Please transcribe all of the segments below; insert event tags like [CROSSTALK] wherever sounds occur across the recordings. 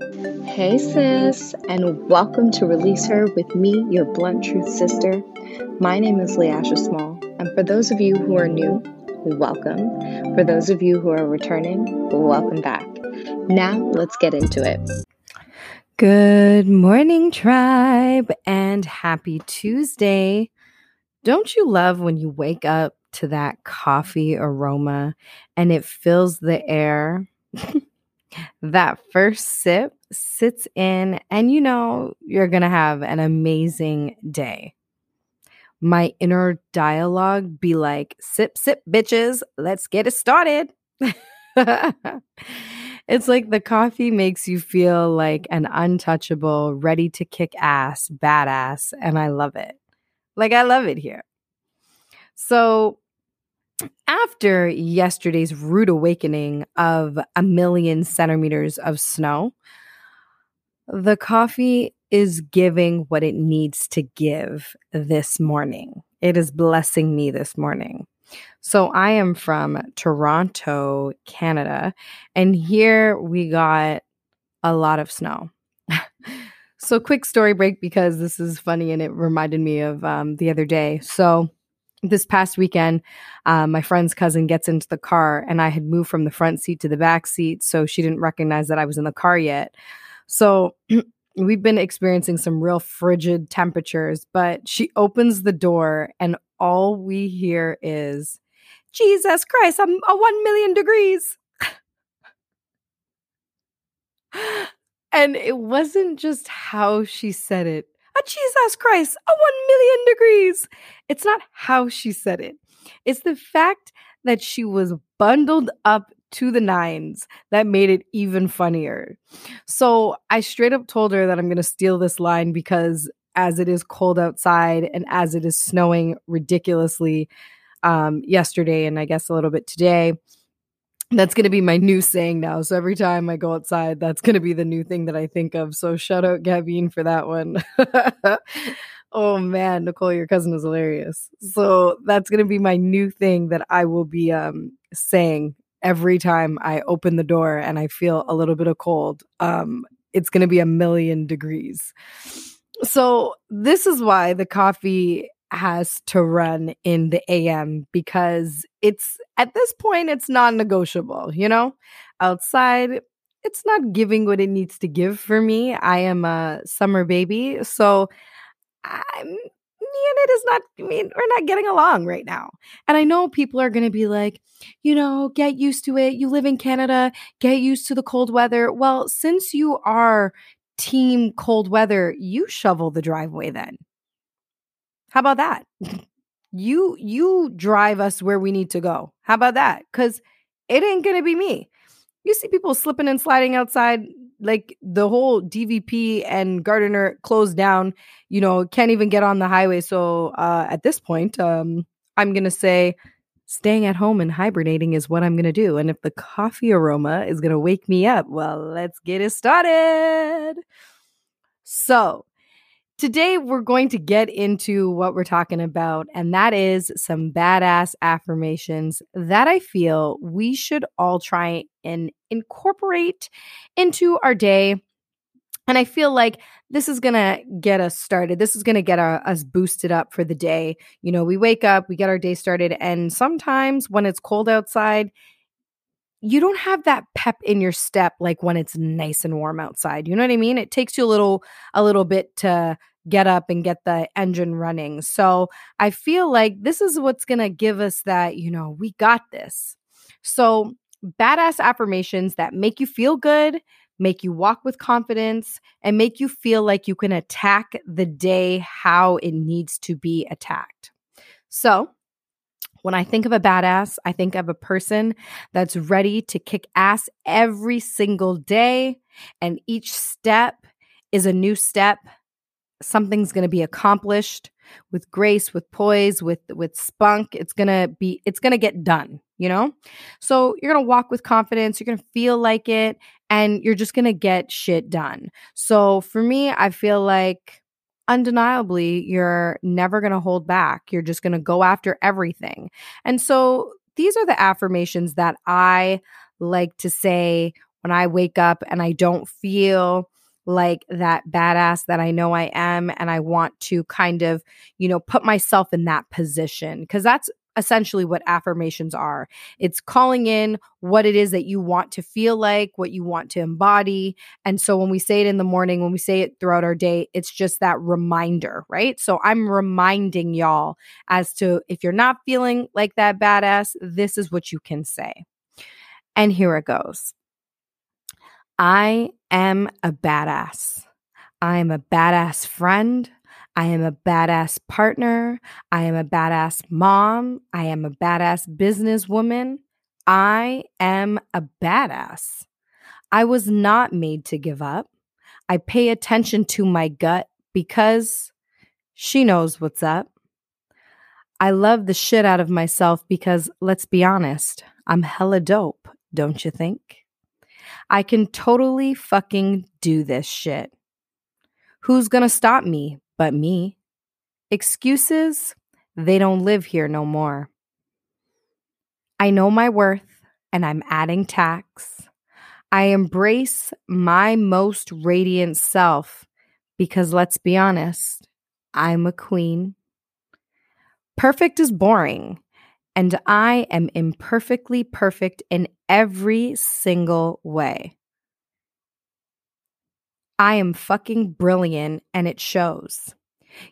Hey, sis, and welcome to Release Her with me, your blunt truth sister. My name is Leasha Small, and for those of you who are new, welcome. For those of you who are returning, welcome back. Now, let's get into it. Good morning, tribe, and happy Tuesday. Don't you love when you wake up to that coffee aroma and it fills the air? [LAUGHS] that first sip sits in, and you know you're going to have an amazing day. My inner dialogue be like, sip, sip, bitches, let's get it started. [LAUGHS] it's like the coffee makes you feel like an untouchable, ready to kick ass, badass, and I love it. Like, I love it here. So, after yesterday's rude awakening of a million centimeters of snow, the coffee is giving what it needs to give this morning. It is blessing me this morning. So, I am from Toronto, Canada, and here we got a lot of snow. [LAUGHS] so, quick story break because this is funny and it reminded me of um, the other day. So, this past weekend, uh, my friend's cousin gets into the car, and I had moved from the front seat to the back seat, so she didn't recognize that I was in the car yet. So [CLEARS THROAT] we've been experiencing some real frigid temperatures, but she opens the door, and all we hear is, Jesus Christ, I'm a 1 million degrees. [LAUGHS] and it wasn't just how she said it, a Jesus Christ, a 1 million degrees. It's not how she said it, it's the fact that she was bundled up to the nines that made it even funnier. So I straight up told her that I'm going to steal this line because as it is cold outside and as it is snowing ridiculously um, yesterday and I guess a little bit today, that's going to be my new saying now. So every time I go outside, that's going to be the new thing that I think of. So shout out Gavin for that one. [LAUGHS] oh man, Nicole, your cousin is hilarious. So that's going to be my new thing that I will be um, saying every time I open the door and I feel a little bit of cold. Um, it's going to be a million degrees. So this is why the coffee has to run in the AM because it's at this point it's non-negotiable, you know? Outside it's not giving what it needs to give for me. I am a summer baby, so I'm me and it is not I mean, we're not getting along right now. And I know people are going to be like, you know, get used to it. You live in Canada, get used to the cold weather. Well, since you are team cold weather, you shovel the driveway then. How about that? you you drive us where we need to go. How about that? Cuz it ain't going to be me. You see people slipping and sliding outside like the whole DVP and Gardiner closed down, you know, can't even get on the highway. So uh, at this point, um, I'm going to say staying at home and hibernating is what I'm going to do. And if the coffee aroma is going to wake me up, well, let's get it started. So, Today, we're going to get into what we're talking about, and that is some badass affirmations that I feel we should all try and incorporate into our day. And I feel like this is going to get us started. This is going to get our, us boosted up for the day. You know, we wake up, we get our day started, and sometimes when it's cold outside, you don't have that pep in your step like when it's nice and warm outside. You know what I mean? It takes you a little a little bit to get up and get the engine running. So I feel like this is what's going to give us that, you know, we got this. So badass affirmations that make you feel good, make you walk with confidence, and make you feel like you can attack the day how it needs to be attacked. So, when I think of a badass, I think of a person that's ready to kick ass every single day, and each step is a new step. Something's going to be accomplished with grace with poise with with spunk. It's going to be it's going to get done you know? So you're going to walk with confidence you're going to feel like it and you're just going to get shit done. So for me i feel like undeniably you're never going to hold back you're just going to go after everything and so these are the affirmations that i like to say when I wake up and I don't feel like that badass that I know I am. And I want to kind of, you know, put myself in that position because that's essentially what affirmations are. It's calling in what it is that you want to feel like, what you want to embody. And so when we say it in the morning, when we say it throughout our day, it's just that reminder, right? So I'm reminding y'all as to if you're not feeling like that badass, this is what you can say. And here it goes. I am a badass. I am a badass friend. I am a badass partner. I am a badass mom. I am a badass businesswoman. I am a badass. I was not made to give up. I pay attention to my gut because she knows what's up. I love the shit out of myself because let's be honest, I'm hella dope, don't you think? I can totally fucking do this shit. Who's gonna stop me but me. Excuses, they don't live here no more. I know my worth and I'm adding tax. I embrace my most radiant self because let's be honest, I'm a queen. Perfect is boring, and I am imperfectly perfect in every single way. I am fucking brilliant and it shows.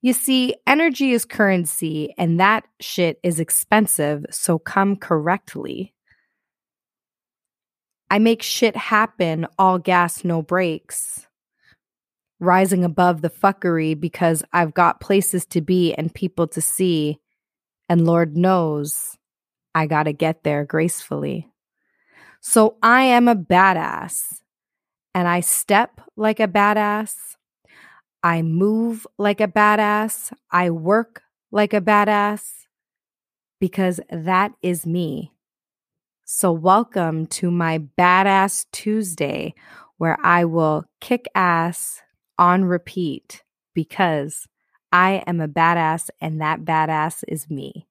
You see, energy is currency and that shit is expensive, so come correctly. I make shit happen, all gas, no brakes. Rising above the fuckery because I've got places to be and people to see. And Lord knows I gotta get there gracefully. So I am a badass and I step like a badass. I move like a badass. I work like a badass because that is me. So, welcome to my Badass Tuesday, where I will kick ass on repeat because I am a badass and that badass is me.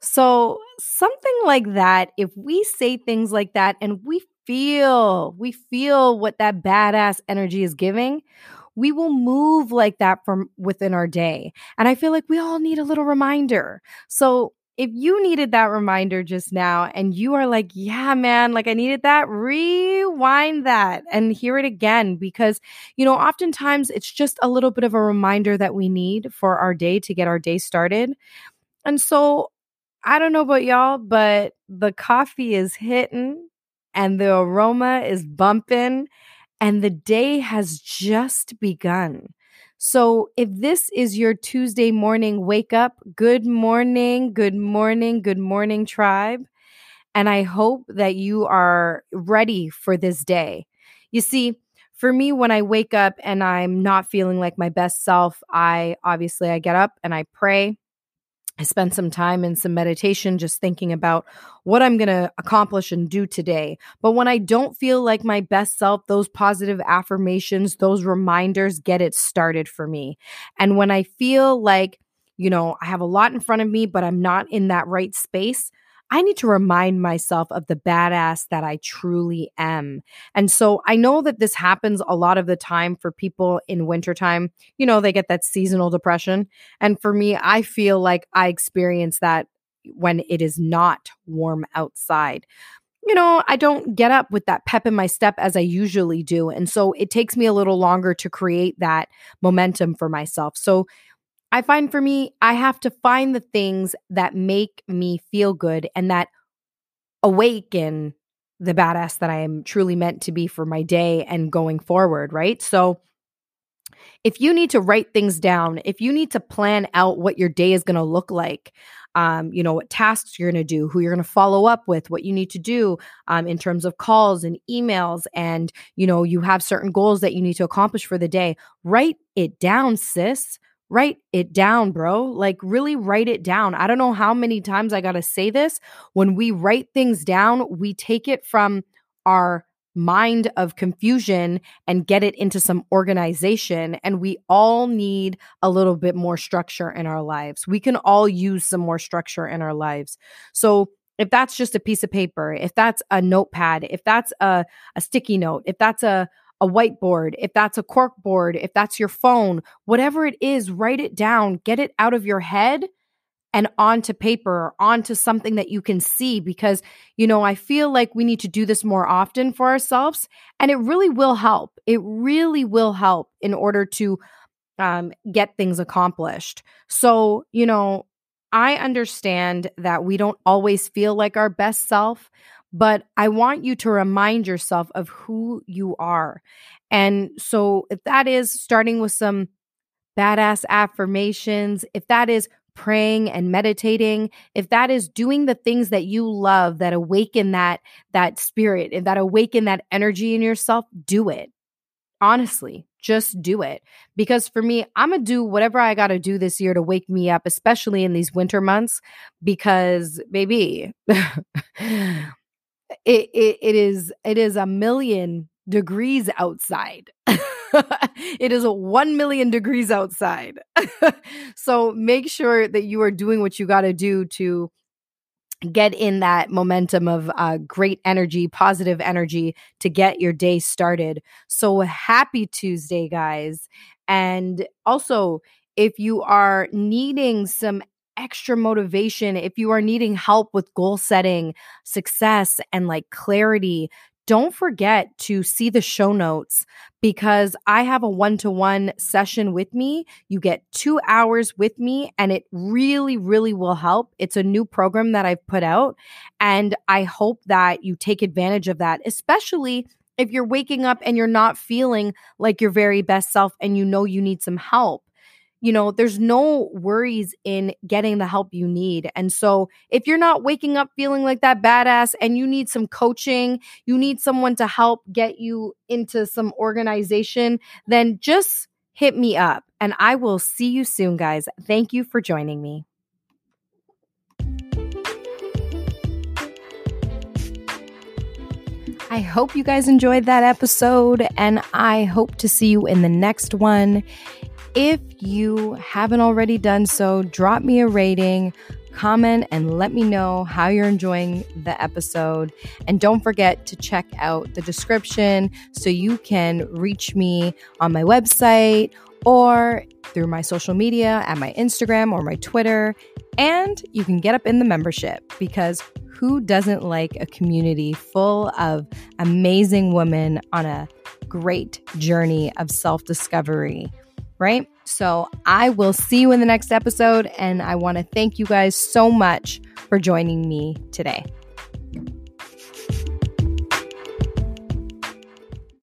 So, something like that, if we say things like that and we feel, we feel what that badass energy is giving, we will move like that from within our day. And I feel like we all need a little reminder. So if you needed that reminder just now and you are like, yeah, man, like I needed that, rewind that and hear it again because, you know, oftentimes it's just a little bit of a reminder that we need for our day to get our day started. And so I don't know about y'all, but the coffee is hitting and the aroma is bumping and the day has just begun. So, if this is your Tuesday morning wake up, good morning, good morning, good morning, tribe. And I hope that you are ready for this day. You see, for me when I wake up and I'm not feeling like my best self, I obviously I get up and I pray. I spend some time in some meditation just thinking about what I'm going to accomplish and do today. But when I don't feel like my best self, those positive affirmations, those reminders get it started for me. And when I feel like, you know, I have a lot in front of me, but I'm not in that right space, I need to remind myself of the badass that I truly am. And so I know that this happens a lot of the time for people in wintertime. You know, they get that seasonal depression. And for me, I feel like I experience that when it is not warm outside you know, I don't get up with that pep in my step as I usually do. And so it takes me a little longer to create that momentum for myself. So I find for me, I have to find the things that make me feel good and that awaken the badass that I am truly meant to be for my day and going forward, right? So, if you need to write things down, if you need to plan out what your day is going to look like, um, you know, what tasks you're going to do, who you're going to follow up with, what you need to do um, in terms of calls and emails, and, you know, you have certain goals that you need to accomplish for the day, write it down, sis write it down, bro. Like, really write it down. I don't know how many times I got to say this. When we write things down, we take it from our mind of confusion and get it into some organization. And we all need a little bit more structure in our lives. We can all use some more structure in our lives. So, if that's just a piece of paper, if that's a notepad, if that's a, a sticky note, if that's a, a whiteboard, if that's a cork board, if that's your phone, whatever it is, write it down, get it out of your head and onto paper, onto something that you can see. Because, you know, I feel like we need to do this more often for ourselves. And it really will help. It really will help in order to um, get things accomplished. So, you know, I understand that we don't always feel like our best self, but I want you to remind yourself of who you are. And so, if that is starting with some badass affirmations, if that is praying and meditating, if that is doing the things that you love that awaken that that spirit and that awaken that energy in yourself, do it. Honestly, just do it. Because for me, I'm going to do whatever I got to do this year to wake me up, especially in these winter months because baby, [LAUGHS] it, it it is it is a million degrees outside. [LAUGHS] it is 1 million degrees outside. [LAUGHS] so make sure that you are doing what you got to do to get in that momentum of uh, great energy, positive energy to get your day started. So happy Tuesday, guys. And also, if you are needing some extra motivation, if you are needing help with goal setting, success, and like clarity, don't forget to see the show notes because I have a one to one session with me. You get two hours with me, and it really, really will help. It's a new program that I've put out, and I hope that you take advantage of that, especially if you're waking up and you're not feeling like your very best self and you know you need some help you know, there's no worries in getting the help you need. And so if you're not waking up feeling like that badass and you need some coaching, you need someone to help get you into some organization, then just hit me up and I will see you soon, guys. Thank you for joining me. I hope you guys enjoyed that episode, and I hope to see you in the next one. If you haven't already done so, drop me a rating, comment, and let me know how you're enjoying the episode. And don't forget to check out the description so you can reach me on my website or through my social media at my Instagram or my Twitter. And you can get up in the membership because who doesn't like a community full of amazing women on a great journey of self discovery? Right? So I will see you in the next episode. And I want to thank you guys so much for joining me today.